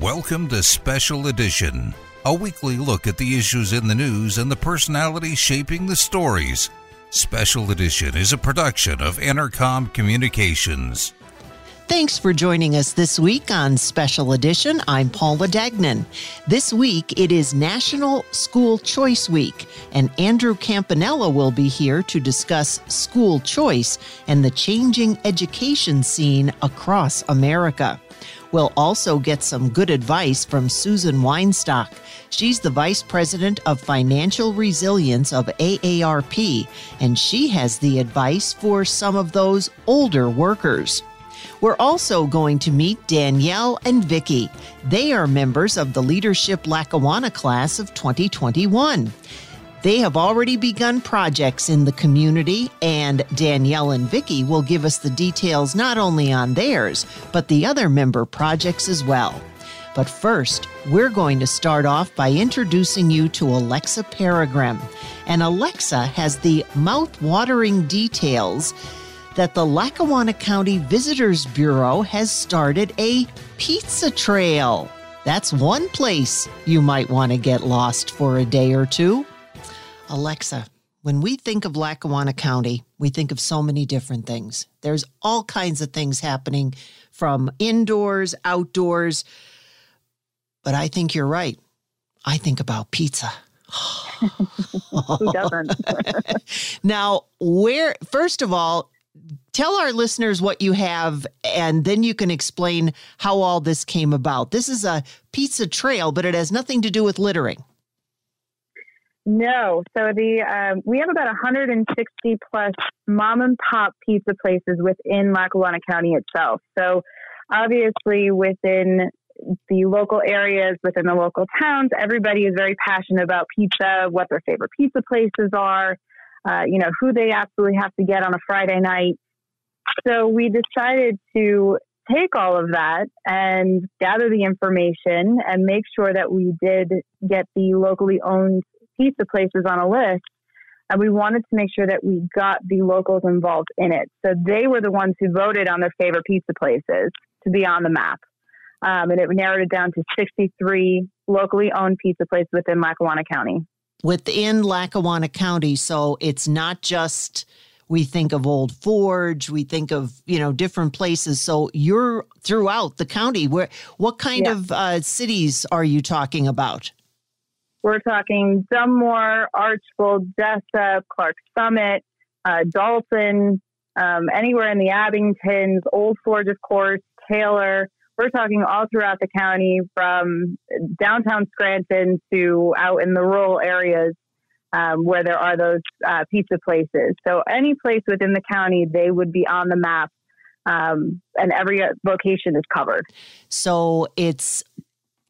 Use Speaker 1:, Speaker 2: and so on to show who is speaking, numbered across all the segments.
Speaker 1: Welcome to Special Edition, a weekly look at the issues in the news and the personalities shaping the stories. Special Edition is a production of Intercom Communications.
Speaker 2: Thanks for joining us this week on Special Edition. I'm Paula Dagnan. This week it is National School Choice Week, and Andrew Campanella will be here to discuss school choice and the changing education scene across America. We'll also get some good advice from Susan Weinstock. She's the Vice President of Financial Resilience of AARP, and she has the advice for some of those older workers. We're also going to meet Danielle and Vicky. They are members of the Leadership Lackawanna class of 2021. They have already begun projects in the community, and Danielle and Vicky will give us the details not only on theirs, but the other member projects as well. But first, we're going to start off by introducing you to Alexa Peregrim. And Alexa has the mouth-watering details that the Lackawanna County Visitors Bureau has started a pizza trail. That's one place you might want to get lost for a day or two. Alexa, when we think of Lackawanna County, we think of so many different things. There's all kinds of things happening from indoors, outdoors. But I think you're right. I think about pizza.
Speaker 3: Who doesn't?
Speaker 2: now, where, first of all, tell our listeners what you have, and then you can explain how all this came about. This is a pizza trail, but it has nothing to do with littering.
Speaker 3: No. So the um, we have about 160 plus mom and pop pizza places within Lackawanna County itself. So obviously within the local areas, within the local towns, everybody is very passionate about pizza, what their favorite pizza places are, uh, you know, who they absolutely have to get on a Friday night. So we decided to take all of that and gather the information and make sure that we did get the locally owned pizza places on a list. And we wanted to make sure that we got the locals involved in it. So they were the ones who voted on their favorite pizza places to be on the map. Um, and it narrowed it down to 63 locally owned pizza places within Lackawanna County.
Speaker 2: Within Lackawanna County, so it's not just we think of Old Forge, we think of you know different places. So you're throughout the county. Where what kind
Speaker 3: Yeah.
Speaker 2: of uh, cities are you talking about?
Speaker 3: We're talking Dunmore, Archbald, Jessup, Clark Summit, uh, Dalton, um, anywhere in the Abingtons, Old Forge, of course, Taylor. We're talking all throughout the county from downtown Scranton to out in the rural areas um, where there are those uh, pizza places. So any place within the county, they would be on the map. Um, and every location is covered.
Speaker 2: So it's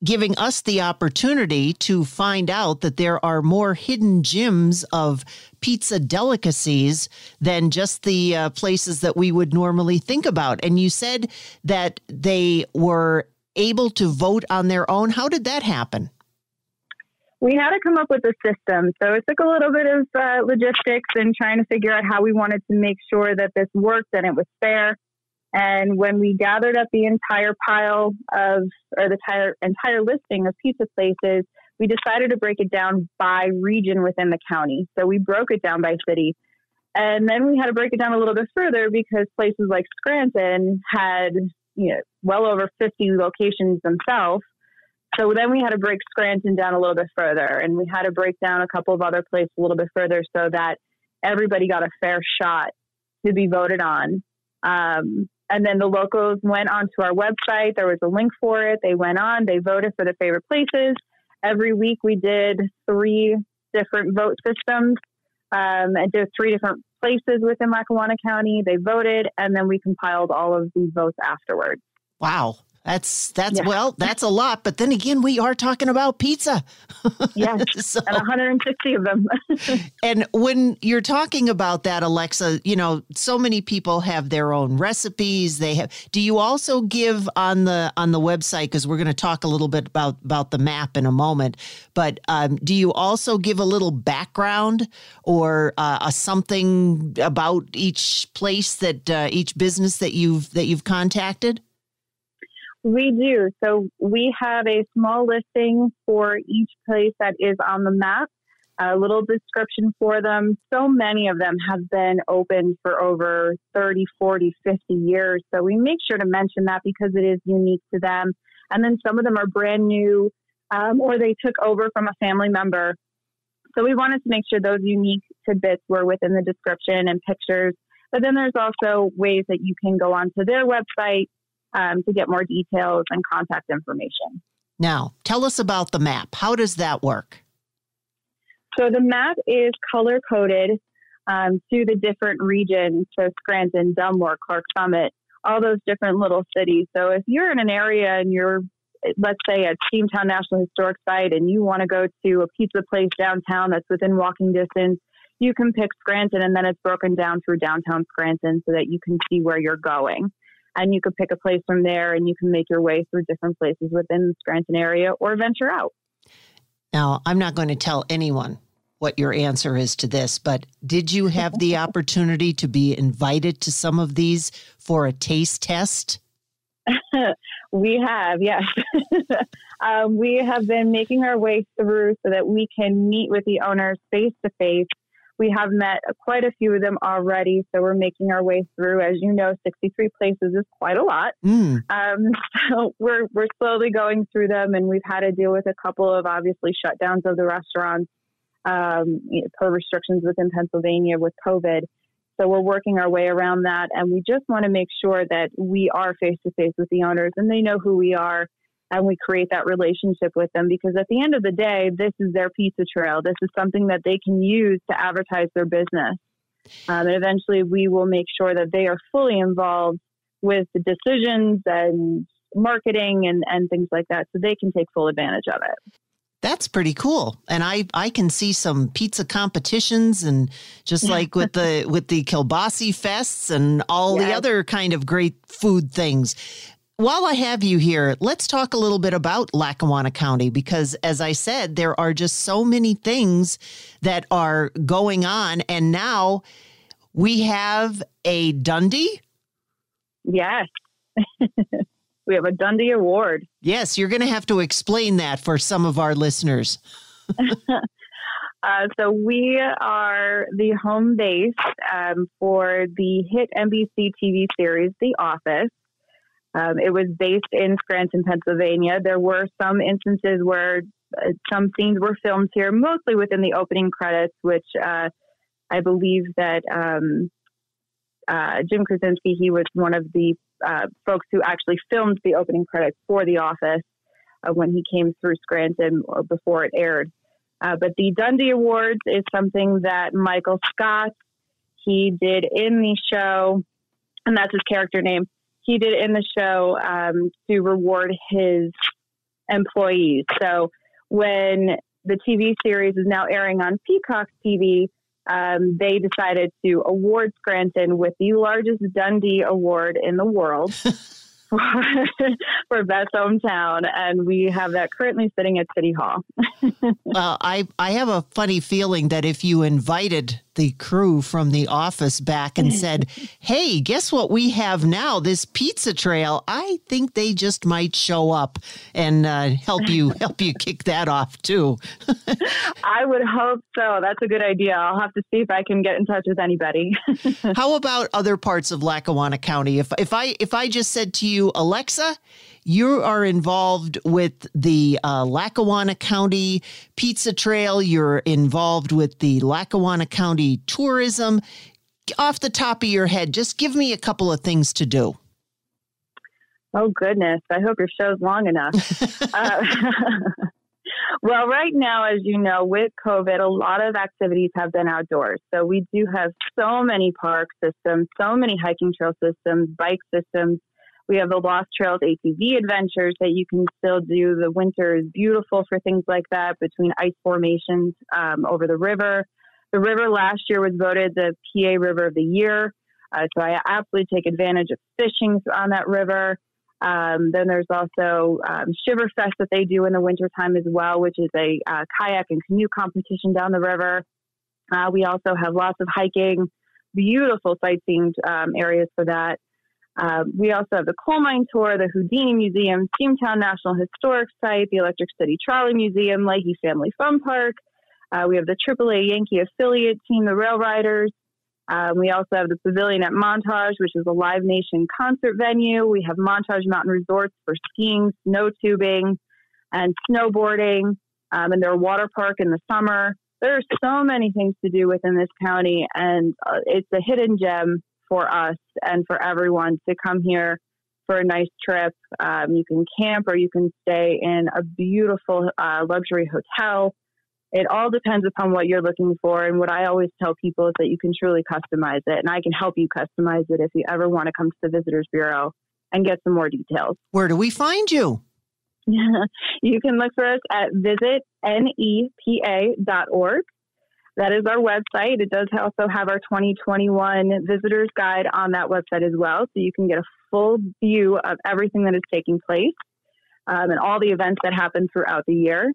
Speaker 2: giving us the opportunity to find out that there are more hidden gems of pizza delicacies than just the uh, places that we would normally think about. And you said that they were able to vote on their own. How did that happen?
Speaker 3: We had to come up with a system. So it took a little bit of uh, logistics and trying to figure out how we wanted to make sure that this worked and it was fair. And when we gathered up the entire pile of, or the entire, entire listing of pizza places, we decided to break it down by region within the county. So we broke it down by city. And then we had to break it down a little bit further because places like Scranton had you know, well over 50 locations themselves. So then we had to break Scranton down a little bit further, and we had to break down a couple of other places a little bit further so that everybody got a fair shot to be voted on. Um, and then the locals went onto our website. There was a link for it. They went on, they voted for their favorite places. Every week we did three different vote systems um, and did three different places within Lackawanna County. They voted, and then we compiled all of these votes afterwards.
Speaker 2: Wow. That's that's yeah. well, that's a lot. But then again, we are talking about pizza.
Speaker 3: yes, so, and 160 of them.
Speaker 2: and when you're talking about that, Alexa, you know, so many people have their own recipes. They have. Do you also give on the on the website? Because we're going to talk a little bit about about the map in a moment. But um, do you also give a little background or uh, a something about each place that uh, each business that you've that you've contacted?
Speaker 3: We do. So we have a small listing for each place that is on the map, a little description for them. So many of them have been open for over 30, 40, 50 years. So we make sure to mention that because it is unique to them. And then some of them are brand new um, or they took over from a family member. So we wanted to make sure those unique tidbits were within the description and pictures. But then there's also ways that you can go onto their website um, to get more details and contact information.
Speaker 2: Now, tell us about the map. How does that work?
Speaker 3: So, the map is color coded um, to the different regions. So, Scranton, Dunmore, Clark Summit, all those different little cities. So, if you're in an area and you're, let's say, at Steamtown National Historic Site and you want to go to a pizza place downtown that's within walking distance, you can pick Scranton and then it's broken down through downtown Scranton so that you can see where you're going and you could pick a place from there and you can make your way through different places within the Scranton area or venture out.
Speaker 2: Now, I'm not going to tell anyone what your answer is to this, but did you have the opportunity to be invited to some of these for a taste test?
Speaker 3: we have, yes. um, we have been making our way through so that we can meet with the owners face to face we have met quite a few of them already, so we're making our way through. As you know, 63 places is quite a lot. Mm. Um, so we're we're slowly going through them, and we've had to deal with a couple of obviously shutdowns of the restaurants um, per restrictions within Pennsylvania with COVID. So we're working our way around that, and we just want to make sure that we are face to face with the owners, and they know who we are and we create that relationship with them because at the end of the day, this is their pizza trail. This is something that they can use to advertise their business. Um, and eventually, we will make sure that they are fully involved with the decisions and marketing and, and things like that so they can take full advantage of it.
Speaker 2: That's pretty cool. And I, I can see some pizza competitions and just like with the with the kielbasi fests and all yes. the other kind of great food things while I have you here, let's talk a little bit about Lackawanna County because, as I said, there are just so many things that are going on. And now we have a Dundie.
Speaker 3: Yes. we have a Dundie Award.
Speaker 2: Yes, you're going to have to explain that for some of our listeners.
Speaker 3: Uh, so we are the home base um, for the hit NBC TV series The Office. Um, it was based in Scranton, Pennsylvania. There were some instances where uh, some scenes were filmed here, mostly within the opening credits, which uh, I believe that um, uh, Jim Krasinski, he was one of the uh, folks who actually filmed the opening credits for The Office uh, when he came through Scranton before it aired. Uh, but the Dundie Awards is something that Michael Scott, he did in the show, and that's his character name he did in the show um, to reward his employees. So when the TV series is now airing on Peacock TV, um, they decided to award Scranton with the largest Dundie Award in the world. for best hometown, and we have that currently sitting at City Hall.
Speaker 2: well, I I have a funny feeling that if you invited the crew from the office back and said, Hey, guess what we have now? This pizza trail. I think they just might show up and uh, help you help you kick that off too.
Speaker 3: I would hope so. That's a good idea. I'll have to see if I can get in touch with anybody.
Speaker 2: How about other parts of Lackawanna County? If if I if I just said to you, Alexa, you are involved with the uh, Lackawanna County Pizza Trail. You're involved with the Lackawanna County Tourism. Off the top of your head, just give me a couple of things to do.
Speaker 3: Oh, goodness. I hope your show's long enough. uh, well, right now, as you know, with COVID, a lot of activities have been outdoors. So we do have so many park systems, so many hiking trail systems, bike systems, we have the Lost Trails ATV adventures that you can still do. The winter is beautiful for things like that between ice formations um, over the river. The river last year was voted the PA River of the Year. Uh, so I absolutely take advantage of fishing on that river. Um, then there's also um, Shiverfest that they do in the wintertime as well, which is a uh, kayak and canoe competition down the river. Uh, we also have lots of hiking, beautiful sightseeing um, areas for that. Uh, we also have the coal mine tour, the Houdini Museum, Steamtown National Historic Site, the Electric City Trolley Museum, Lahey Family Fun Park. Uh, we have the AAA Yankee affiliate team, the Rail Riders. Uh, we also have the Pavilion at Montage, which is a Live Nation concert venue. We have Montage Mountain Resorts for skiing, snow tubing, and snowboarding, um, and their water park in the summer. There are so many things to do within this county, and uh, it's a hidden gem for us and for everyone to come here for a nice trip. Um, you can camp or you can stay in a beautiful uh, luxury hotel. It all depends upon what you're looking for. And what I always tell people is that you can truly customize it. And I can help you customize it if you ever want to come to the Visitors Bureau and get some more details.
Speaker 2: Where do we find you?
Speaker 3: you can look for us at visitnepa.org. That is our website. It does also have our 2021 visitors guide on that website as well. So you can get a full view of everything that is taking place um, and all the events that happen throughout the year.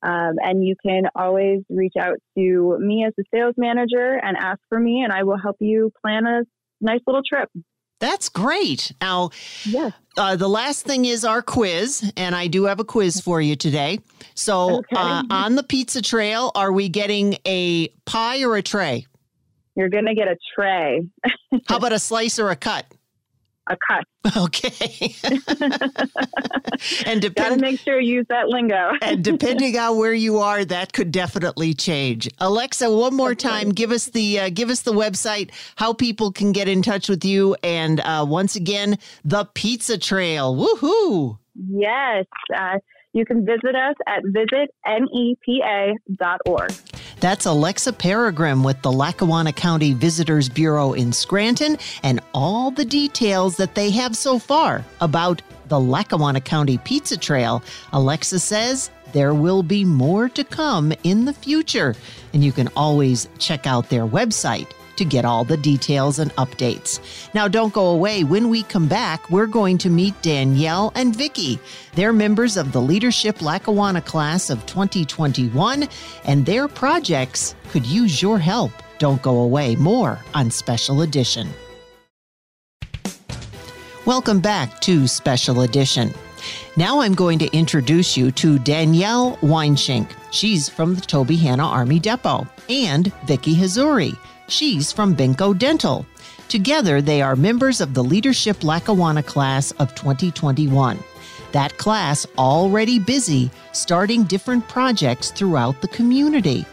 Speaker 3: Um, and you can always reach out to me as the sales manager and ask for me, and I will help you plan a nice little trip.
Speaker 2: That's great. Now, yes. Uh, the last thing is our quiz, and I do have a quiz for you today. So, okay. uh, on the pizza trail, are we getting a pie or a tray?
Speaker 3: You're going to get a tray.
Speaker 2: How about a slice or a cut?
Speaker 3: A cut.
Speaker 2: Okay.
Speaker 3: and depend- gotta make sure you use that lingo.
Speaker 2: and depending on where you are, that could definitely change. Alexa, one more time, give us the uh, give us the website, how people can get in touch with you, and uh, once again, the Pizza Trail. Woohoo!
Speaker 3: Yes. Uh, you can visit us at visitnepa.org.
Speaker 2: That's Alexa Peregrim with the Lackawanna County Visitors Bureau in Scranton and all the details that they have so far about the Lackawanna County Pizza Trail. Alexa says there will be more to come in the future, and you can always check out their website to get all the details and updates. Now, don't go away. When we come back, we're going to meet Danielle and Vicky. They're members of the Leadership Lackawanna class of 2021, and their projects could use your help. Don't go away. More on Special Edition. Welcome back to Special Edition. Now I'm going to introduce you to Danielle Weinschenk. She's from the Tobyhanna Army Depot, and Vicki Hazzouri. She's from Benco Dental. Together, they are members of the Leadership Lackawanna class of 2021. That class already busy starting different projects throughout the community.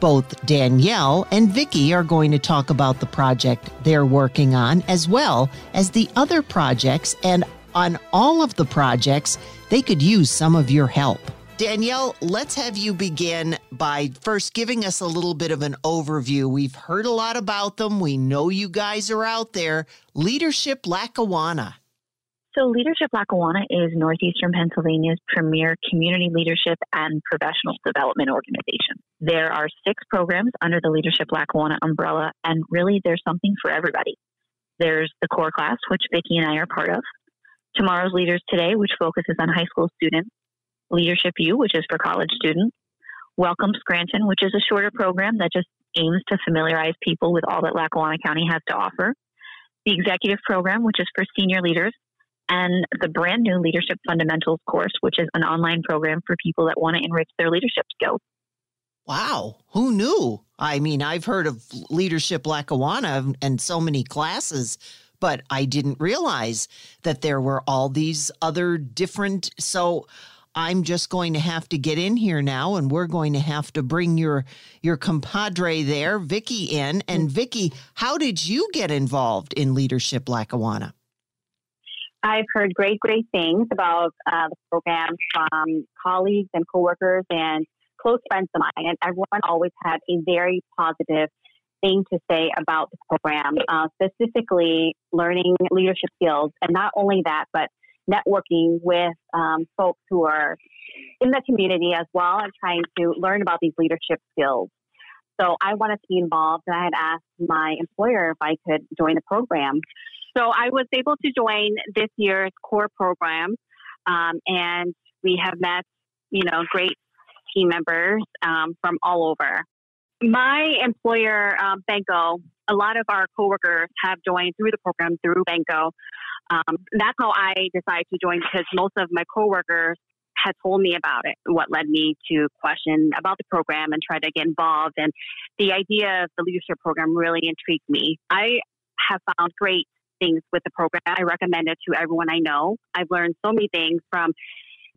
Speaker 2: Both Danielle and Vicki are going to talk about the project they're working on as well as the other projects and on all of the projects they could use some of your help. Danielle, let's have you begin by first giving us a little bit of an overview. We've heard a lot about them. We know you guys are out there. Leadership Lackawanna.
Speaker 4: So, Leadership Lackawanna is Northeastern Pennsylvania's premier community leadership and professional development organization. There are six programs under the Leadership Lackawanna umbrella, and really there's something for everybody. There's the core class, which Vicki and I are part of. Tomorrow's Leaders Today, which focuses on high school students. Leadership U, which is for college students, Welcome Scranton, which is a shorter program that just aims to familiarize people with all that Lackawanna County has to offer. The executive program, which is for senior leaders, and the brand new Leadership Fundamentals course, which is an online program for people that want to enrich their leadership skills.
Speaker 2: Wow, who knew? I mean, I've heard of Leadership Lackawanna and so many classes, but I didn't realize that there were all these other different. So I'm just going to have to get in here now, and we're going to have to bring your your compadre there, Vicky, in. And Vicky, how did you get involved in Leadership Lackawanna?
Speaker 5: I've heard great, great things about uh, the program from colleagues and coworkers and close friends of mine, and everyone always had a very positive thing to say about the program, uh, specifically learning leadership skills. And not only that, but networking with um, folks who are in the community as well and trying to learn about these leadership skills. So I wanted to be involved, and I had asked my employer if I could join the program. So I was able to join this year's core program, um, and we have met, you know, great team members um, from all over. My employer, um, Benco, a lot of our coworkers have joined through the program through Benco. Um, that's how I decided to join because most of my coworkers had told me about it, what led me to question about the program and try to get involved. And the idea of the leadership program really intrigued me. I have found great things with the program. I recommend it to everyone I know. I've learned so many things from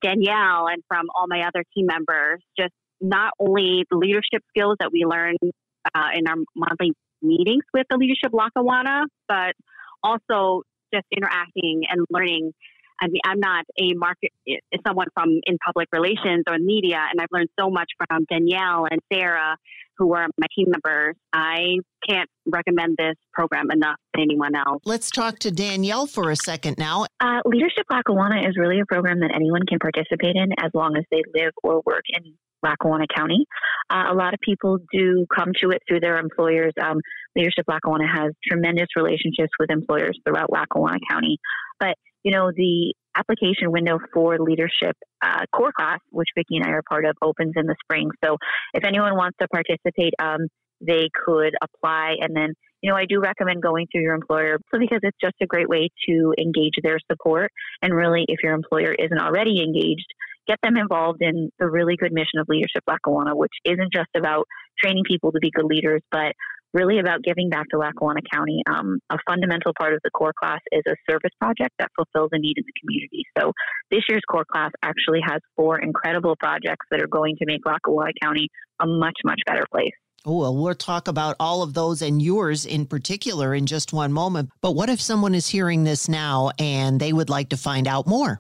Speaker 5: Danielle and from all my other team members, just not only the leadership skills that we learn uh, in our monthly meetings with the Leadership Lackawanna, but also just interacting and learning. I mean, I'm not a market, someone from in public relations or media, and I've learned so much from Danielle and Sarah, who are my team members. I can't recommend this program enough to anyone else.
Speaker 2: Let's talk to Danielle for a second now.
Speaker 4: Uh, Leadership Lackawanna is really a program that anyone can participate in as long as they live or work in Lackawanna County. Uh, a lot of people do come to it through their employers. Um, Leadership Lackawanna has tremendous relationships with employers throughout Lackawanna County. But, you know, the application window for leadership uh, core class, which Vicki and I are part of, opens in the spring. So if anyone wants to participate, um, they could apply. And then, you know, I do recommend going through your employer because it's just a great way to engage their support. And really, if your employer isn't already engaged, get them involved in the really good mission of Leadership Lackawanna, which isn't just about training people to be good leaders, but really about giving back to Lackawanna County. Um, a fundamental part of the core class is a service project that fulfills a need in the community. So this year's core class actually has four incredible projects that are going to make Lackawanna County a much, much better place.
Speaker 2: Oh, well, we'll talk about all of those and yours in particular in just one moment. But what if someone is hearing this now and they would like to find out more?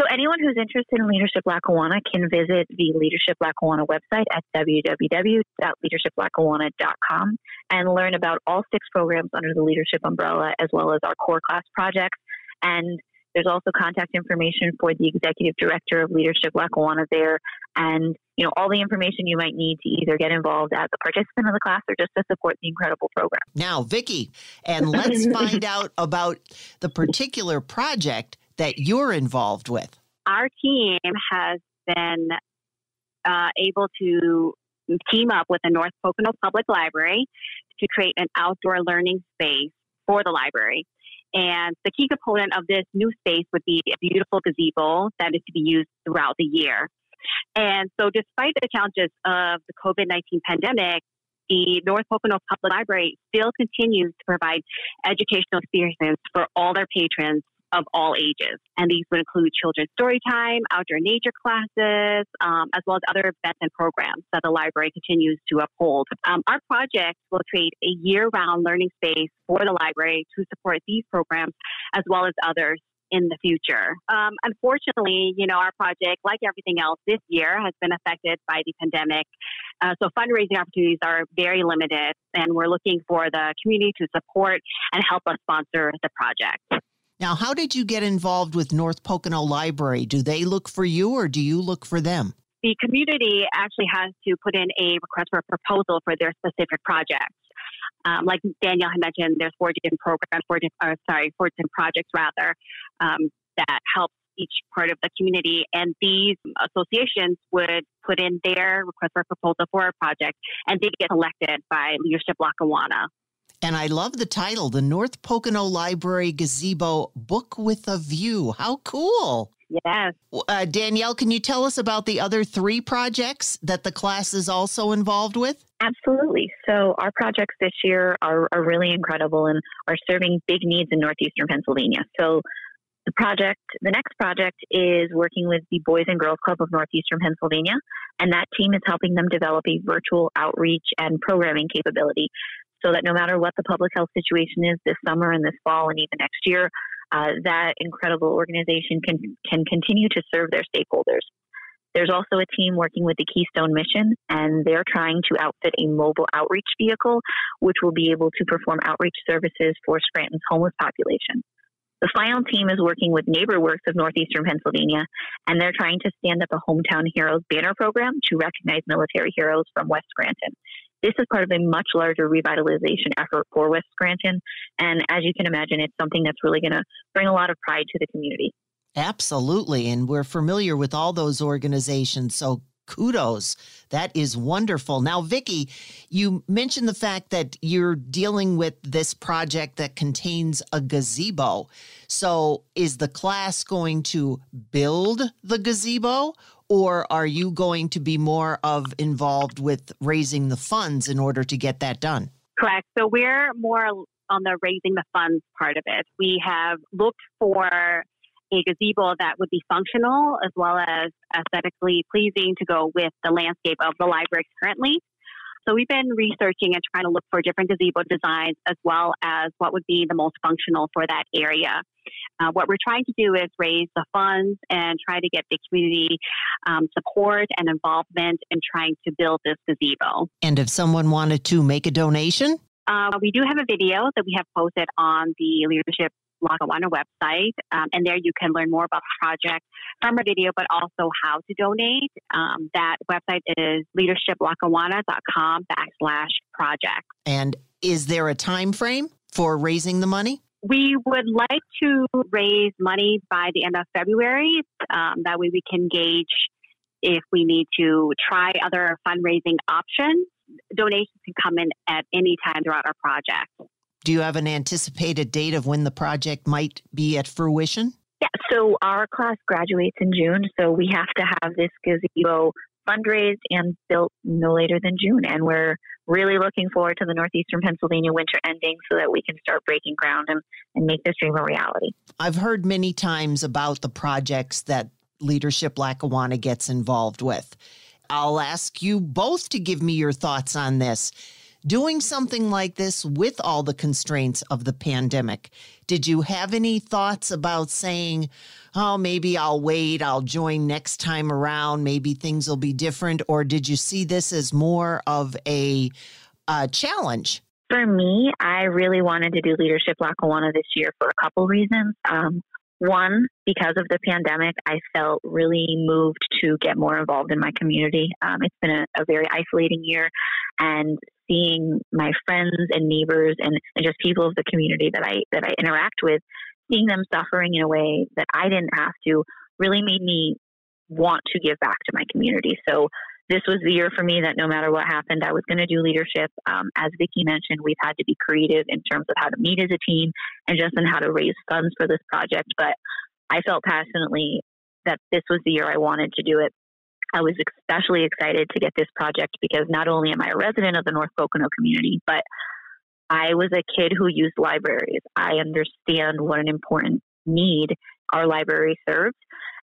Speaker 4: So anyone who's interested in Leadership Lackawanna can visit the Leadership Lackawanna website at www.leadershiplackawanna.com and learn about all six programs under the leadership umbrella as well as our core class projects. And there's also contact information for the executive director of Leadership Lackawanna there and you know all the information you might need to either get involved as a participant in the class or just to support the incredible program.
Speaker 2: Now, Vicki, and let's find out about the particular project that you're involved with?
Speaker 5: Our team has been uh, able to team up with the North Pocono Public Library to create an outdoor learning space for the library. And the key component of this new space would be a beautiful gazebo that is to be used throughout the year. And so, despite the challenges of the COVID 19 pandemic, the North Pocono Public Library still continues to provide educational experiences for all their patrons of all ages. And these would include children's story time, outdoor nature classes, um, as well as other events and programs that the library continues to uphold. Um, our project will create a year round learning space for the library to support these programs as well as others in the future. Um, unfortunately, you know, our project, like everything else this year, has been affected by the pandemic. Uh, so fundraising opportunities are very limited, and we're looking for the community to support and help us sponsor the project.
Speaker 2: Now, how did you get involved with North Pocono Library? Do they look for you or do you look for them?
Speaker 5: The community actually has to put in a request for a proposal for their specific projects. Um, like Danielle had mentioned, there's four different programs, four different, uh, sorry, four different projects rather, um, that help each part of the community. And these associations would put in their request for a proposal for a project and they get selected by Leadership Lackawanna.
Speaker 2: And I love the title, the North Pocono Library Gazebo Book with a View. How cool!
Speaker 5: Yes.
Speaker 2: Uh, Danielle, can you tell us about the other three projects that the class is also involved with?
Speaker 4: Absolutely. So, our projects this year are, are really incredible and are serving big needs in northeastern Pennsylvania. So, the project, the next project is working with the Boys and Girls Club of Northeastern Pennsylvania, and that team is helping them develop a virtual outreach and programming capability so that no matter what the public health situation is this summer and this fall and even next year, uh, that incredible organization can can continue to serve their stakeholders. There's also a team working with the Keystone Mission, and they're trying to outfit a mobile outreach vehicle, which will be able to perform outreach services for Scranton's homeless population. The final team is working with NeighborWorks of Northeastern Pennsylvania, and they're trying to stand up a Hometown Heroes banner program to recognize military heroes from West Scranton. This is part of a much larger revitalization effort for West Scranton. And as you can imagine, it's something that's really going to bring a lot of pride to the community.
Speaker 2: Absolutely. And we're familiar with all those organizations. So kudos. That is wonderful. Now, Vicki, you mentioned the fact that you're dealing with this project that contains a gazebo. So, is the class going to build the gazebo, or are you going to be more of involved with raising the funds in order to get that done?
Speaker 5: Correct. So we're more on the raising the funds part of it. We have looked for a gazebo that would be functional as well as aesthetically pleasing to go with the landscape of the library currently. So we've been researching and trying to look for different gazebo designs as well as what would be the most functional for that area. Uh, what we're trying to do is raise the funds and try to get the community um, support and involvement in trying to build this gazebo.
Speaker 2: And if someone wanted to make a donation?
Speaker 5: Uh, we do have a video that we have posted on the Leadership Lackawanna website, um, and there you can learn more about the project from a video, but also how to donate. Um, that website is leadershiplackawanna.com backslash project.
Speaker 2: And is there a time frame for raising the money?
Speaker 5: We would like to raise money by the end of February. Um, that way we can gauge if we need to try other fundraising options. Donations can come in at any time throughout our project.
Speaker 2: Do you have an anticipated date of when the project might be at fruition?
Speaker 4: Yeah, so our class graduates in June, so we have to have this gazebo fundraised and built no later than June. And we're really looking forward to the Northeastern Pennsylvania winter ending so that we can start breaking ground and, and make this dream a reality.
Speaker 2: I've heard many times about the projects that Leadership Lackawanna gets involved with. I'll ask you both to give me your thoughts on this doing something like this with all the constraints of the pandemic. Did you have any thoughts about saying, oh, maybe I'll wait, I'll join next time around, maybe things will be different? Or did you see this as more of a, challenge?
Speaker 4: For me, I really wanted to do Leadership Lackawanna this year for a couple reasons. Um, one, because of the pandemic, I felt really moved to get more involved in my community. Um, it's been a, a, very isolating year, and seeing my friends and neighbors and, and just people of the community that I that I interact with, seeing them suffering in a way that I didn't have to, really made me want to give back to my community. So this was the year for me that no matter what happened, I was going to do leadership. Um, as Vicki mentioned, we've had to be creative in terms of how to meet as a team and just in how to raise funds for this project. But I felt passionately that this was the year I wanted to do it. I was especially excited to get this project because not only am I a resident of the North Pocono community, but I was a kid who used libraries. I understand what an important need our library serves.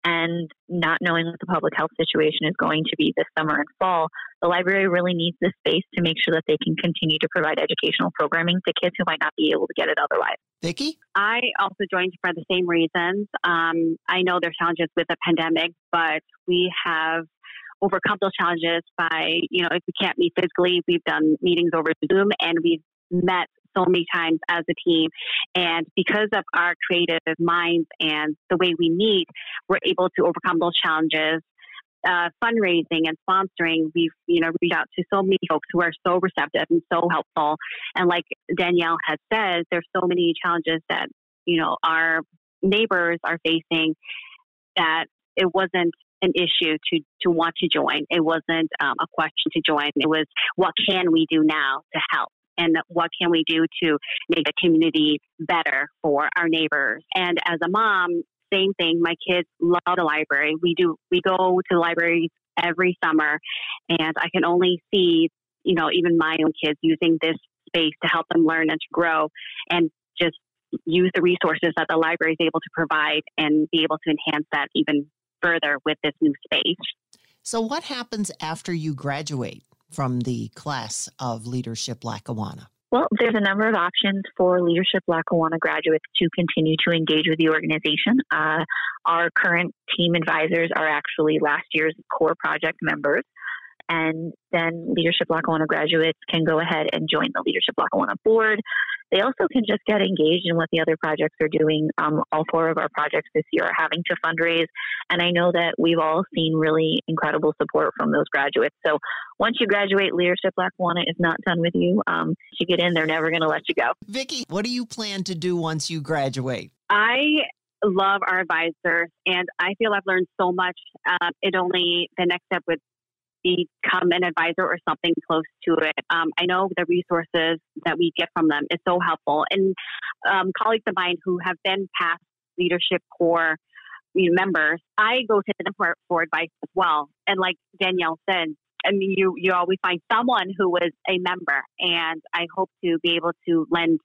Speaker 4: And not knowing what the public health situation is going to be this summer and fall, the library really needs this space to make sure that they can continue to provide educational programming to kids who might not be able to get it otherwise.
Speaker 2: Vicki?
Speaker 5: I also joined for the same reasons. Um, I know there's challenges with the pandemic, but we have overcome those challenges by, you know, if we can't meet physically, we've done meetings over Zoom and we've met so many times as a team. And because of our creative minds and the way we meet, we're able to overcome those challenges. Uh, fundraising and sponsoring, we've you know reached out to so many folks who are so receptive and so helpful. And like Danielle has said, there's so many challenges that you know our neighbors are facing that it wasn't an issue to to want to join. It wasn't um, a question to join. It was what can we do now to help and what can we do to make the community better for our neighbors. And as a mom, same thing. My kids love the library. We do we go to libraries every summer, and I can only see you know even my own kids using this space to help them learn and to grow, and just use the resources that the library is able to provide and be able to enhance that even further with this new space.
Speaker 2: So, what happens after you graduate from the class of Leadership Lackawanna?
Speaker 4: Well, there's a number of options for Leadership Lackawanna graduates to continue to engage with the organization. Uh, our current team advisors are actually last year's core project members. And then Leadership Lackawanna graduates can go ahead and join the Leadership Lackawanna board. They also can just get engaged in what the other projects are doing. Um, all four of our projects this year are having to fundraise. And I know that we've all seen really incredible support from those graduates. So once you graduate, Leadership Lackawanna is not done with you. Um, you get in, they're never going to let you go.
Speaker 2: Vicki, what do you plan to do once you graduate?
Speaker 5: I love our advisors, and I feel I've learned so much. Um, it only the next step would become an advisor or something close to it. Um, I know the resources that we get from them is so helpful. And um, colleagues of mine who have been past leadership core members, I go to them for, for advice as well. And like Danielle said, I mean, you, you always find someone who was a member. And I hope to be able to lend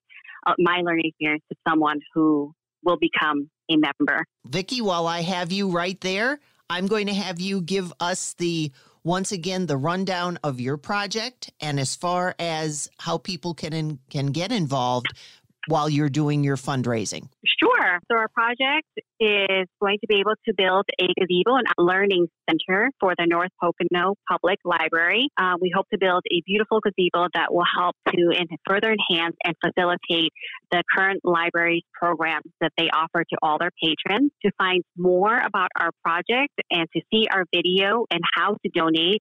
Speaker 5: uh, my learning experience to someone who will become a member.
Speaker 2: Vicki, while I have you right there, I'm going to have you give us the once again the rundown of your project and as far as how people can in, can get involved while you're doing your fundraising?
Speaker 5: Sure. So our project is going to be able to build a gazebo and a learning center for the North Pocono Public Library. Uh, we hope to build a beautiful gazebo that will help to in, further enhance and facilitate the current library's programs that they offer to all their patrons. To find more about our project and to see our video and how to donate,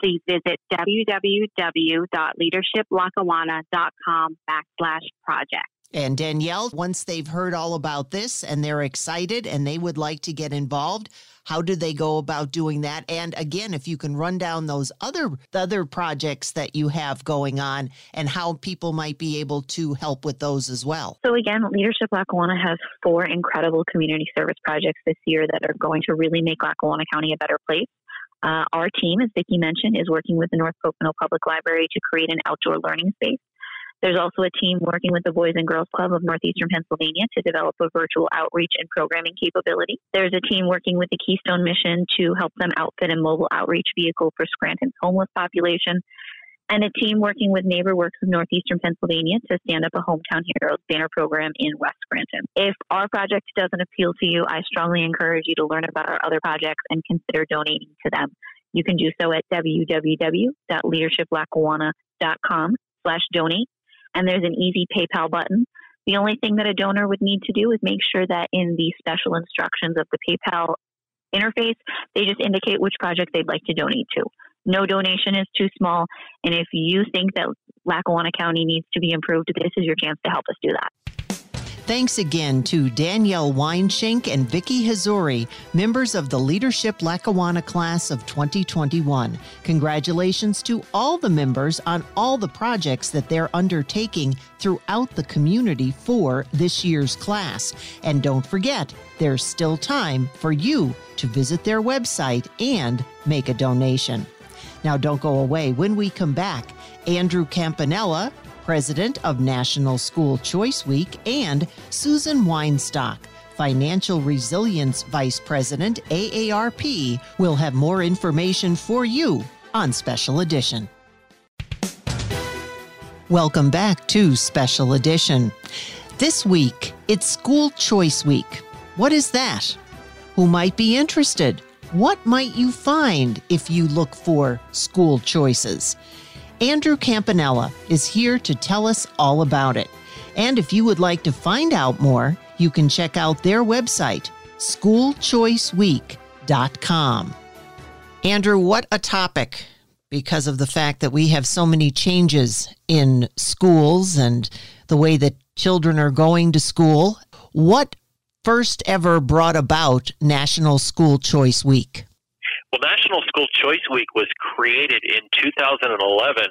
Speaker 5: please visit www.leadershiplackawanna.com backslash project.
Speaker 2: And Danielle, once they've heard all about this and they're excited and they would like to get involved, how do they go about doing that? And again, if you can run down those other the other projects that you have going on and how people might be able to help with those as well.
Speaker 4: So again, Leadership Lackawanna has four incredible community service projects this year that are going to really make Lackawanna County a better place. Uh, our team, as Vicki mentioned, is working with the North Pocono Public Library to create an outdoor learning space there's also a team working with the Boys and Girls Club of Northeastern Pennsylvania to develop a virtual outreach and programming capability. There's a team working with the Keystone Mission to help them outfit a mobile outreach vehicle for Scranton's homeless population. And a team working with NeighborWorks of Northeastern Pennsylvania to stand up a Hometown Heroes banner program in West Scranton. If our project doesn't appeal to you, I strongly encourage you to learn about our other projects and consider donating to them. You can do so at www.leadershiplackawanna.com slash donate and there's an easy PayPal button. The only thing that a donor would need to do is make sure that in the special instructions of the PayPal interface, they just indicate which project they'd like to donate to. No donation is too small, and if you think that Lackawanna County needs to be improved, this is your chance to help us do that.
Speaker 2: Thanks again to Danielle Weinschenk and Vicki Hazzouri, members of the Leadership Lackawanna class of 2021. Congratulations to all the members on all the projects that they're undertaking throughout the community for this year's class. And don't forget, there's still time for you to visit their website and make a donation. Now, don't go away. When we come back, Andrew Campanella, president of National School Choice Week, and Susan Weinstock, Financial Resilience Vice President, AARP, will have more information for you on Special Edition. Welcome back to Special Edition. This week, it's School Choice Week. What is that? Who might be interested? What might you find if you look for school choices? Andrew Campanella is here to tell us all about it. And if you would like to find out more, you can check out their website, schoolchoiceweek.com. Andrew, what a topic because of the fact that we have so many changes in schools and the way that children are going to school. What first ever brought about National School Choice Week?
Speaker 6: Well, National School Choice Week was created in 2011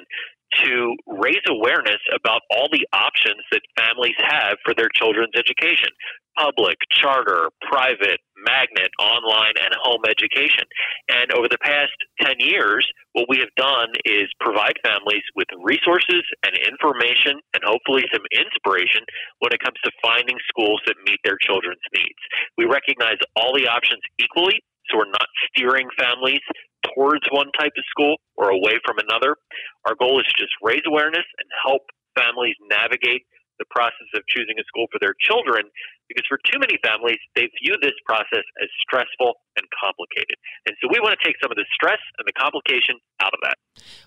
Speaker 6: to raise awareness about all the options that families have for their children's education public, charter, private, magnet, online, and home education. And over the past 10 years, what we have done is provide families with resources and information and hopefully some inspiration when it comes to finding schools that meet their children's needs. We recognize all the options equally, so we're not steering families towards one type of school or away from another. Our goal is to just raise awareness and help families navigate the process of choosing a school for their children because for too many families, they view this process as stressful and complicated. And so we want to take some of the stress and the complication out of that.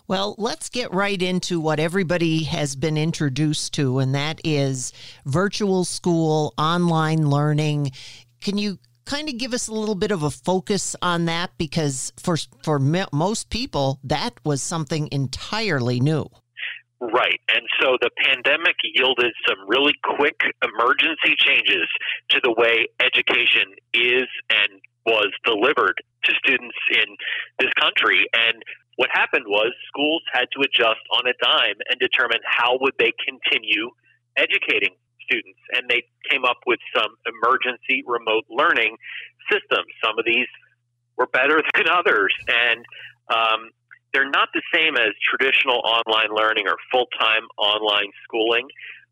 Speaker 2: Well, let's get right into what everybody has been introduced to, and that is virtual school, online learning. Can you kind of give us a little bit of a focus on that because for for most people that was something entirely new.
Speaker 6: Right. And so the pandemic yielded some really quick emergency changes to the way education is and was delivered to students in this country. And what happened was schools had to adjust on a dime and determine how would they continue educating students. And they came up with some emergency remote learning systems. Some of these were better than others. And um, they're not the same as traditional online learning or full time online schooling,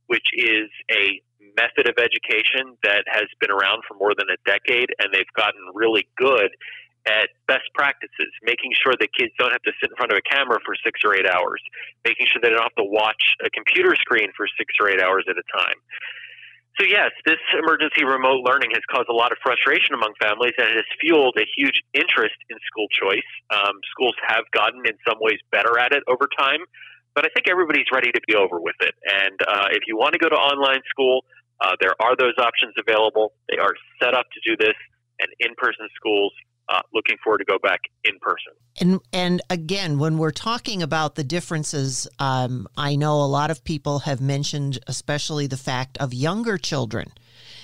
Speaker 6: which is a method of education that has been around for more than a decade, and they've gotten really good at best practices, making sure that kids don't have to sit in front of a camera for six or eight hours, making sure they don't have to watch a computer screen for six or eight hours at a time. So, yes, this emergency remote learning has caused a lot of frustration among families and it has fueled a huge interest in school choice. Um, schools have gotten, in some ways, better at it over time, but I think everybody's ready to be over with it. And uh, if you want to go to online school, uh, there are those options available. They are set up to do this, and in person schools uh, looking forward to go back in person.
Speaker 2: And and again, when we're talking about the differences, um, I know a lot of people have mentioned, especially the fact of younger children.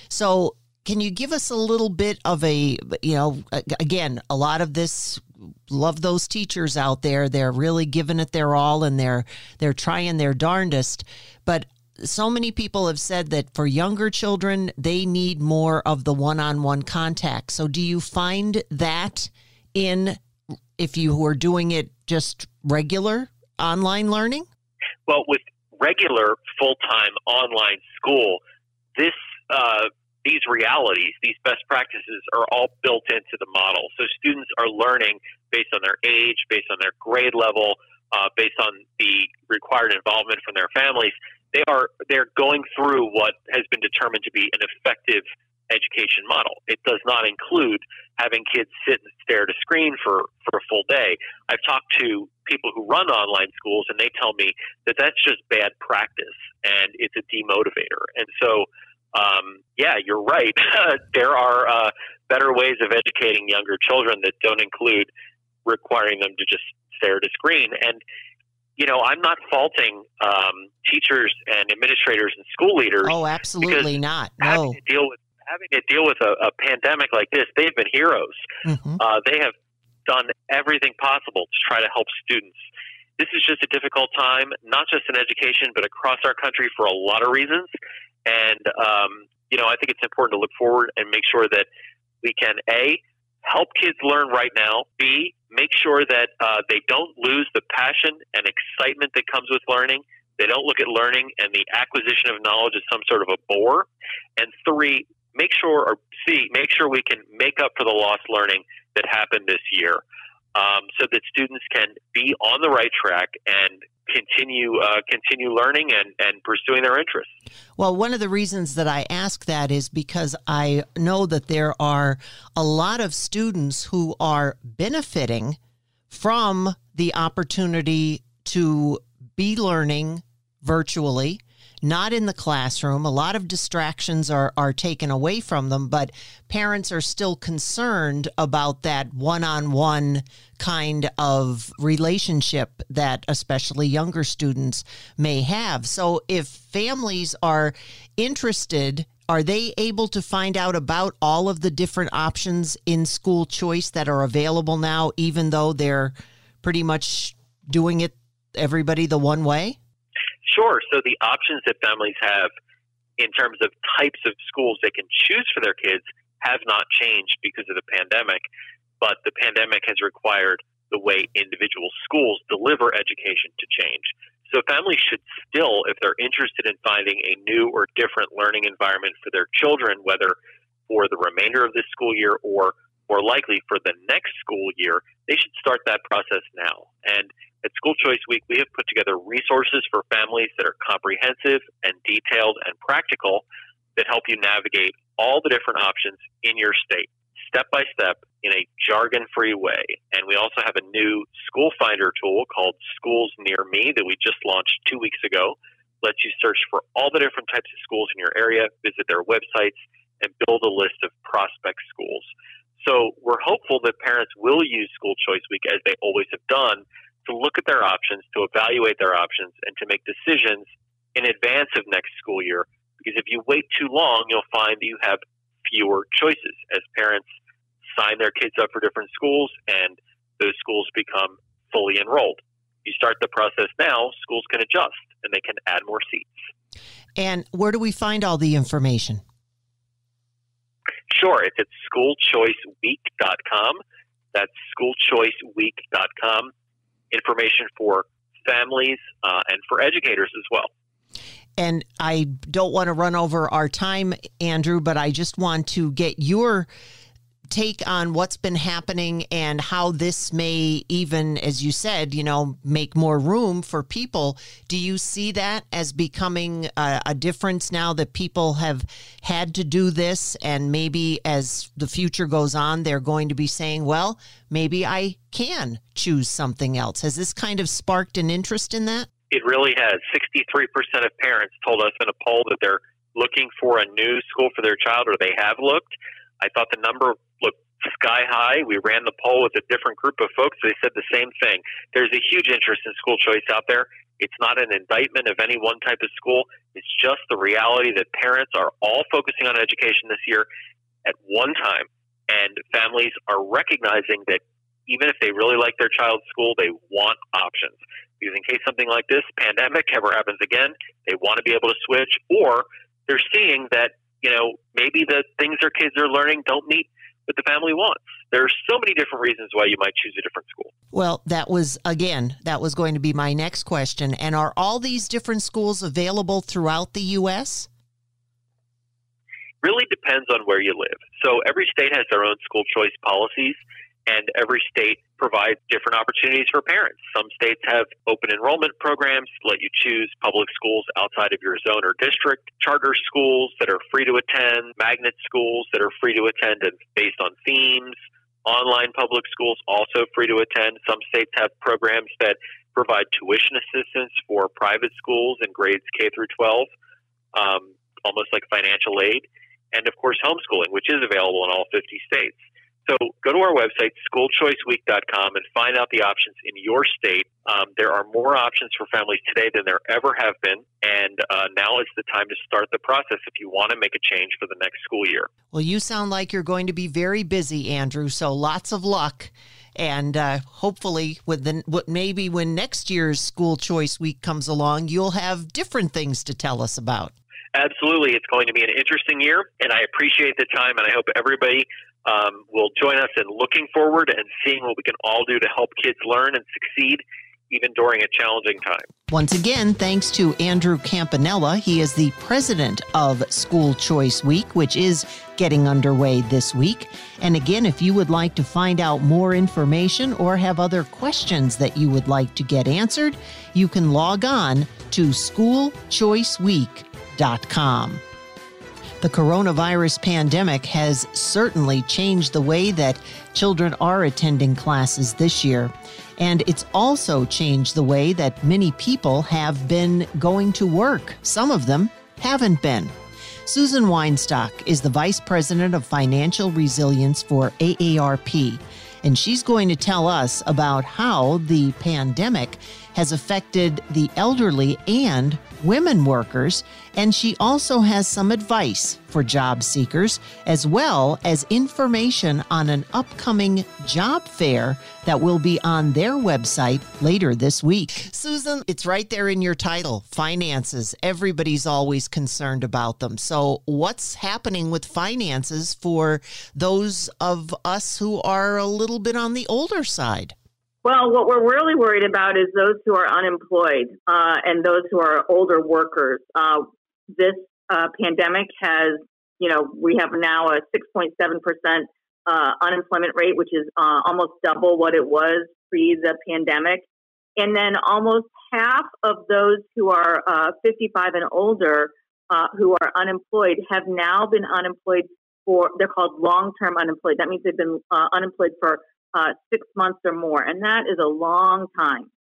Speaker 2: So, can you give us a little bit of a, you know, again, a lot of this love those teachers out there. They're really giving it their all and they're they're trying their darndest. But so many people have said that for younger children, they need more of the one on one contact. So, do you find that in if you were doing it just regular online learning?
Speaker 6: Well, with regular full time online school, this uh, these realities, these best practices are all built into the model. So students are learning based on their age, based on their grade level, uh, based on the required involvement from their families they are they're going through what has been determined to be an effective education model. It does not include having kids sit and stare at a screen for, for a full day. I've talked to people who run online schools, and they tell me that that's just bad practice and it's a demotivator. And so, um, yeah, you're right. there are uh, better ways of educating younger children that don't include requiring them to just stare at a screen. And you know, I'm not faulting um, teachers and administrators and school leaders.
Speaker 2: Oh, absolutely not. No.
Speaker 6: Having to deal with having to deal with a, a pandemic like this, they've been heroes. Mm-hmm. Uh, they have done everything possible to try to help students. This is just a difficult time, not just in education, but across our country for a lot of reasons. And um, you know, I think it's important to look forward and make sure that we can a help kids learn right now. B, make sure that uh, they don't lose the passion and excitement that comes with learning. They don't look at learning and the acquisition of knowledge as some sort of a bore. And three, make sure, or C, make sure we can make up for the lost learning that happened this year um, so that students can be on the right track and continue uh, continue learning and, and pursuing their interests.
Speaker 2: Well, one of the reasons that I ask that is because I know that there are a lot of students who are benefiting from the opportunity to be learning virtually not in the classroom. A lot of distractions are, are taken away from them, but parents are still concerned about that one on one kind of relationship that especially younger students may have. So if families are interested are they able to find out about all of the different options in school choice that are available now, even though they're pretty much doing it everybody the one way?
Speaker 6: Sure. So the options that families have in terms of types of schools they can choose for their kids have not changed because of the pandemic, but the pandemic has required the way individual schools deliver education to change. So families should still, if they're interested in finding a new or different learning environment for their children, whether for the remainder of this school year or more likely for the next school year, they should start that process now. And at School Choice Week, we have put together resources for families that are comprehensive and detailed and practical that help you navigate all the different options in your state, step by step, in a jargon free way. And we also have a new school finder tool called Schools Near Me that we just launched two weeks ago. Lets you search for all the different types of schools in your area, visit their websites, and build a list of prospect schools. So we're hopeful that parents will use School Choice Week as they always have done to look at their options, to evaluate their options, and to make decisions in advance of next school year. Because if you wait too long, you'll find that you have fewer choices as parents sign their kids up for different schools and those schools become fully enrolled. You start the process now, schools can adjust and they can add more seats.
Speaker 2: And where do we find all the information?
Speaker 6: Sure, it's at schoolchoiceweek.com. That's schoolchoiceweek.com information for families uh, and for educators as well.
Speaker 2: And I don't want to run over our time, Andrew, but I just want to get your take on what's been happening and how this may even as you said you know make more room for people. Do you see that as becoming a, a, difference now that people have had to do this? And maybe as the future goes on they're going to be saying well maybe i can choose something else. Has this kind of sparked an interest in that?
Speaker 6: It really has. 63% of parents told us in a poll that they're looking for a new school for their child or they have looked. I thought the number sky high. We ran the poll with a different group of folks. They said the same thing. There's a huge interest in school choice out there. It's not an indictment of any one type of school. It's just the reality that parents are all focusing on education this year at one time, and families are recognizing that even if they really like their child's school, they want options. Because in case something like this pandemic ever happens again, they want to be able to switch, or they're seeing that you know, maybe the things their kids are learning don't meet what the family wants. There are so many different reasons why you might choose a different school.
Speaker 2: Well, that was, again, that was going to be my next question. And are all these different schools available throughout the U.S.?
Speaker 6: Really depends on where you live. So every state has their own school choice policies and every state provides different opportunities for parents. Some states have open enrollment programs let you choose public schools outside of your zone or district, charter schools that are free to attend, magnet schools that are free to attend and based on themes, online public schools also free to attend. Some states have programs that provide tuition assistance for private schools in grades K through 12, um, almost like financial aid. And of course, homeschooling, which is available in all 50 states. So go to our website, schoolchoiceweek.com, and find out the options in your state. Um, there are more options for families today than there ever have been, and uh, now is the time to start the process if you want to make a change for the next school year.
Speaker 2: Well, you sound like you're going to be very busy, Andrew, so lots of luck. And uh, hopefully, with the, maybe when next year's school choice week comes along, you'll have different things to tell us about.
Speaker 6: Absolutely. It's going to be an interesting year, and I appreciate the time, and I hope everybody um, will join us in looking forward and seeing what we can all do to help kids learn and succeed even during a challenging time.
Speaker 2: Once again, thanks to Andrew Campanella. He is the president of School Choice Week, which is getting underway this week. And again, if you would like to find out more information or have other questions that you would like to get answered, you can log on to schoolchoiceweek.com. The coronavirus pandemic has certainly changed the way that children are attending classes this year. And it's also changed the way that many people have been going to work. Some of them haven't been. Susan Weinstock is the Vice President of Financial Resilience for AARP, and she's going to tell us about how the pandemic has affected the elderly and women workers, and she also has some advice for job seekers, as well as information on an upcoming job fair that will be on their website later this week. Susan, it's right there in your title finances. Everybody's always concerned about them. So, what's happening with finances for those of us who are a little bit on the older side?
Speaker 7: Well, what we're really worried about is those who are unemployed uh, and those who are older workers. Uh, this uh, pandemic has, you know, we have now a 6.7% uh, unemployment rate, which is uh, almost double what it was pre the pandemic. And then almost half of those who are uh, 55 and older who are unemployed have now been unemployed for, they're called long term unemployed. That means they've been unemployed for uh, six months or more, and that is a long time.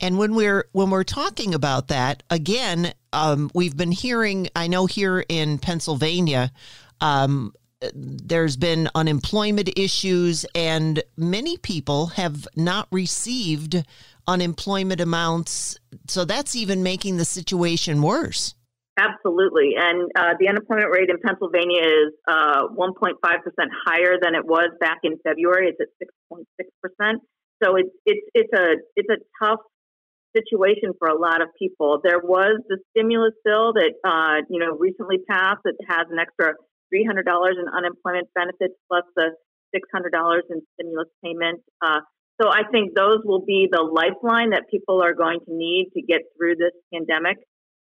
Speaker 2: And when we're when we're talking about that again, um, we've been hearing. I know here in Pennsylvania, um, there's been unemployment issues, and many people have not received unemployment amounts. So that's even making the situation worse.
Speaker 7: Absolutely. And uh, the unemployment rate in Pennsylvania is uh, 1.5% higher than it was back in February. It's at 6.6%. So it's, it's, it's, a, it's a tough situation for a lot of people. There was the stimulus bill that, uh, you know, recently passed that has an extra $300 in unemployment benefits plus the $600 in stimulus payment. Uh, so I think those will be the lifeline that people are going to need to get through this pandemic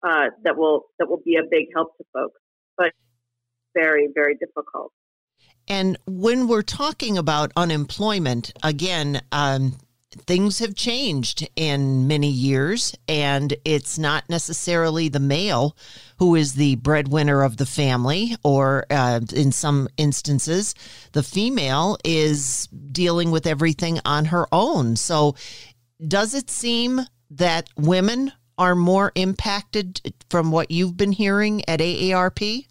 Speaker 7: uh, that will that will be a big help to folks, but very very difficult.
Speaker 2: And when we're talking about unemployment, again, um, things have changed in many years, and it's not necessarily the male who is the breadwinner of the family, or uh, in some instances, the female is dealing with everything on her own. So, does it seem that women are more impacted from what you've been hearing at AARP?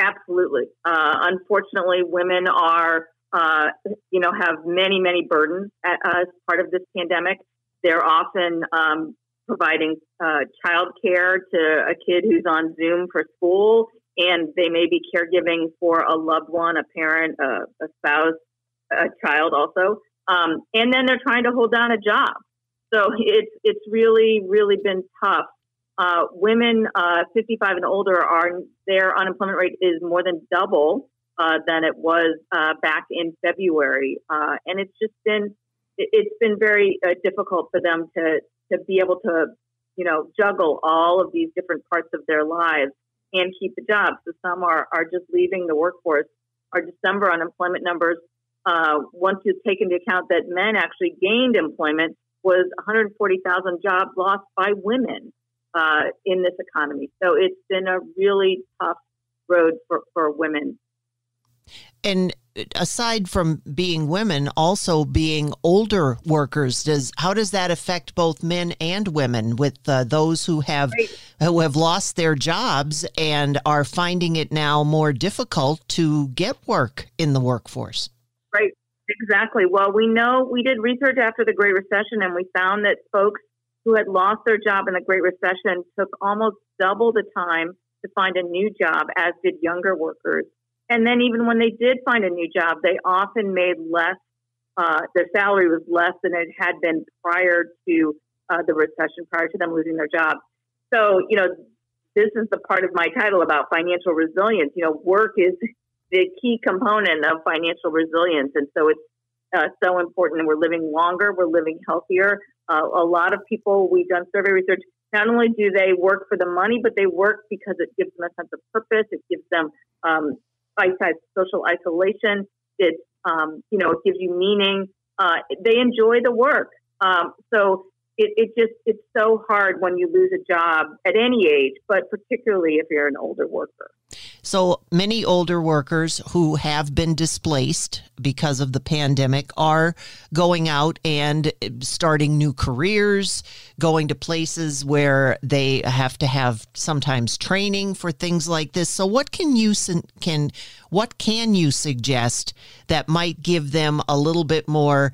Speaker 7: Absolutely. Uh, unfortunately, women are, uh, you know, have many, many burdens as part of this pandemic. They're often um, providing uh, child care to a kid who's on Zoom for school, and they may be caregiving for a loved one, a parent, a, a spouse, a child also. Um, and then they're trying to hold down a job. So it's it's really really been tough. Uh, women uh, 55 and older are their unemployment rate is more than double uh, than it was uh, back in February, uh, and it's just been it, has been very uh, difficult for them to to be able to you know juggle all of these different parts of their lives and keep the job. So some are are just leaving the workforce. Our December unemployment numbers, once you take into account that men actually gained employment was 140,000 jobs lost by women uh, in this economy. So it's been a really tough road for, for women.
Speaker 2: And aside from being women, also being older workers, does how does that affect both men and women? With uh, those who have right. who have lost their jobs and are finding it now more difficult to get work in the workforce.
Speaker 7: Right. Exactly. Well, we know we did research after the Great Recession and we found that folks who had lost their job in the Great Recession took almost double the time to find a new job as did younger workers. And then even when they did find a new job, they often made less, uh, their salary was less than it had been prior to uh, the recession, prior to them losing their job. So, you know, this is the part of my title about financial resilience. You know, work is the key component of financial resilience. And so it's uh, so important. We're living longer, we're living healthier. Uh, a lot of people, we've done survey research, not only do they work for the money, but they work because it gives them a sense of purpose. It gives them um, social isolation. It, um, you know, it gives you meaning. Uh, they enjoy the work. Um, so it, it just it's so hard when you lose a job at any age, but particularly if you're an older worker.
Speaker 2: So many older workers who have been displaced because of the pandemic are going out and starting new careers, going to places where they have to have sometimes training for things like this. So what can you can what can you suggest that might give them a little bit more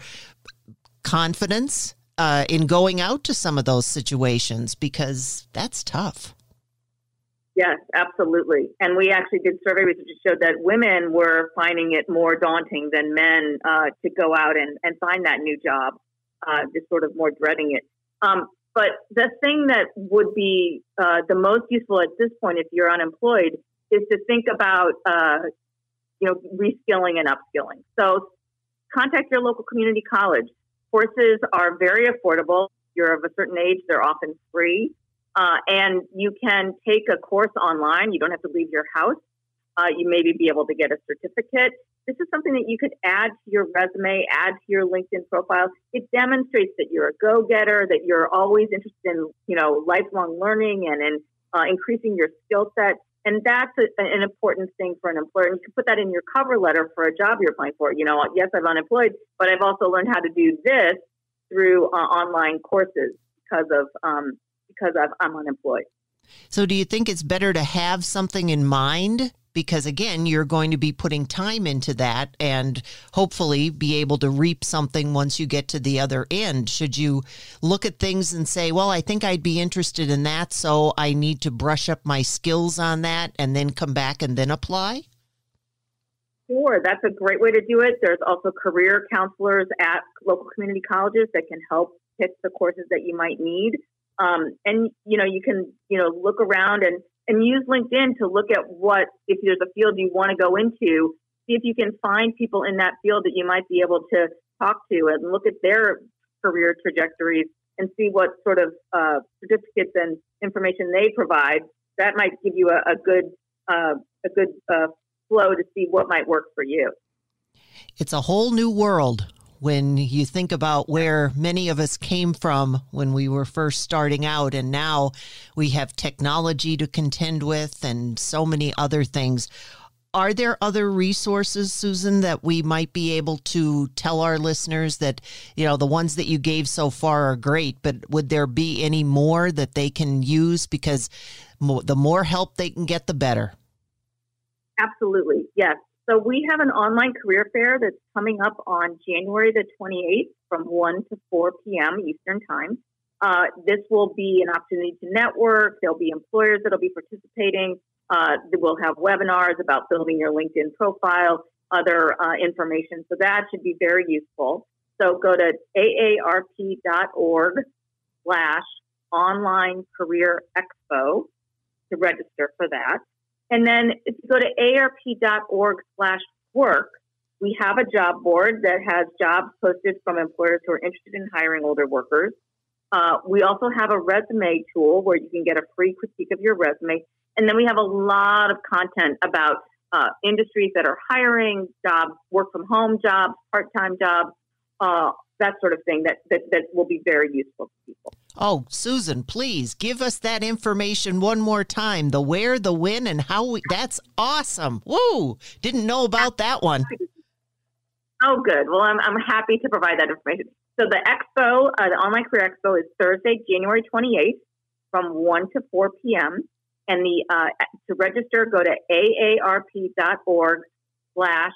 Speaker 2: confidence uh, in going out to some of those situations because that's tough.
Speaker 7: Yes, absolutely. And we actually did survey research that showed that women were finding it more daunting than men uh, to go out and, and find that new job, uh, just sort of more dreading it. Um, but the thing that would be uh, the most useful at this point, if you're unemployed, is to think about, uh, you know, reskilling and upskilling. So contact your local community college. Courses are very affordable. You're of a certain age; they're often free. Uh, and you can take a course online. You don't have to leave your house. Uh, you maybe be able to get a certificate. This is something that you could add to your resume, add to your LinkedIn profile. It demonstrates that you're a go-getter, that you're always interested in, you know, lifelong learning and in uh, increasing your skill set. And that's a, an important thing for an employer. And you can put that in your cover letter for a job you're applying for. You know, yes, I'm unemployed, but I've also learned how to do this through uh, online courses because of um, because I'm unemployed.
Speaker 2: So, do you think it's better to have something in mind? Because again, you're going to be putting time into that and hopefully be able to reap something once you get to the other end. Should you look at things and say, well, I think I'd be interested in that, so I need to brush up my skills on that and then come back and then apply?
Speaker 7: Sure, that's a great way to do it. There's also career counselors at local community colleges that can help pick the courses that you might need. Um, and you know, you can you know look around and and use LinkedIn to look at what if there's a field you want to go into. See if you can find people in that field that you might be able to talk to and look at their career trajectories and see what sort of uh, certificates and information they provide. That might give you a, a good uh, a good uh, flow to see what might work for you.
Speaker 2: It's a whole new world when you think about where many of us came from when we were first starting out, and now we have technology to contend with and so many other things. Are there other resources, Susan, that we might be able to tell our listeners that, you know, the ones that you gave so far are great, but would there be any more that they can use? Because the more help they can get, the better.
Speaker 7: Absolutely. Yes. So we have an online career fair that's coming up on January the 28th from 1 to 4 p.m. Eastern Time. Uh, this will be an opportunity to network. There'll be employers that'll be participating. Uh, we'll have webinars about building your LinkedIn profile, other uh, information. So that should be very useful. So go to aarp.org slash online career expo to register for that. And then if you go to aarp.org slash work, we have a job board that has jobs posted from employers who are interested in hiring older workers. Uh, we also have a resume tool where you can get a free critique of your resume. And then we have a lot of content about uh, industries that are hiring jobs, work from home jobs, part time jobs, uh, that sort of thing that, that, that will be very useful to people.
Speaker 2: Oh, Susan, please give us that information one more time. The where, the when, and how we. That's awesome. Woo! Didn't know about that one.
Speaker 7: Oh, good. Well, I'm, I'm happy to provide that information. So the expo, uh, the Online Career Expo, is Thursday, January 28th from 1 to 4 p.m. And the uh, to register, go to aarp.org slash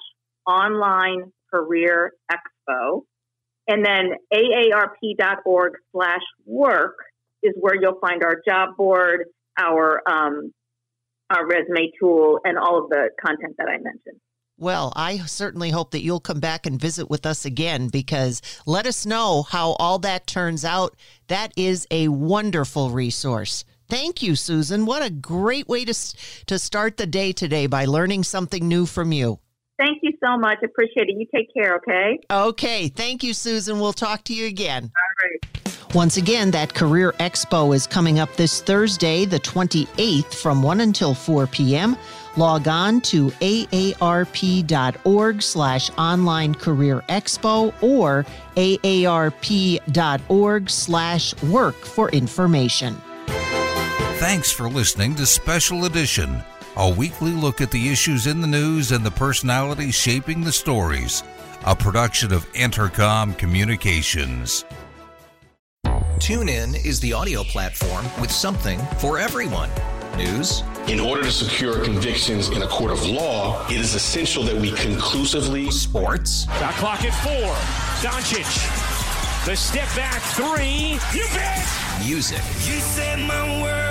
Speaker 7: online career expo. And then aarp.org slash work is where you'll find our job board, our, um, our resume tool, and all of the content that I mentioned.
Speaker 2: Well, I certainly hope that you'll come back and visit with us again because let us know how all that turns out. That is a wonderful resource. Thank you, Susan. What a great way to, to start the day today by learning something new from you.
Speaker 7: Thank you so much. Appreciate it. You take care, okay?
Speaker 2: Okay. Thank you, Susan. We'll talk to you again.
Speaker 7: All right.
Speaker 2: Once again, that Career Expo is coming up this Thursday, the 28th, from 1 until 4 p.m. Log on to aarp.org slash online career expo or aarp.org slash work for information.
Speaker 1: Thanks for listening to Special Edition a weekly look at the issues in the news and the personalities shaping the stories. A production of Entercom Communications.
Speaker 8: TuneIn is the audio platform with something for everyone. News.
Speaker 9: In order to secure convictions in a court of law, it is essential that we conclusively.
Speaker 8: Sports.
Speaker 10: Got clock at four. Doncic. The step back three. You bet.
Speaker 8: Music.
Speaker 11: You set my world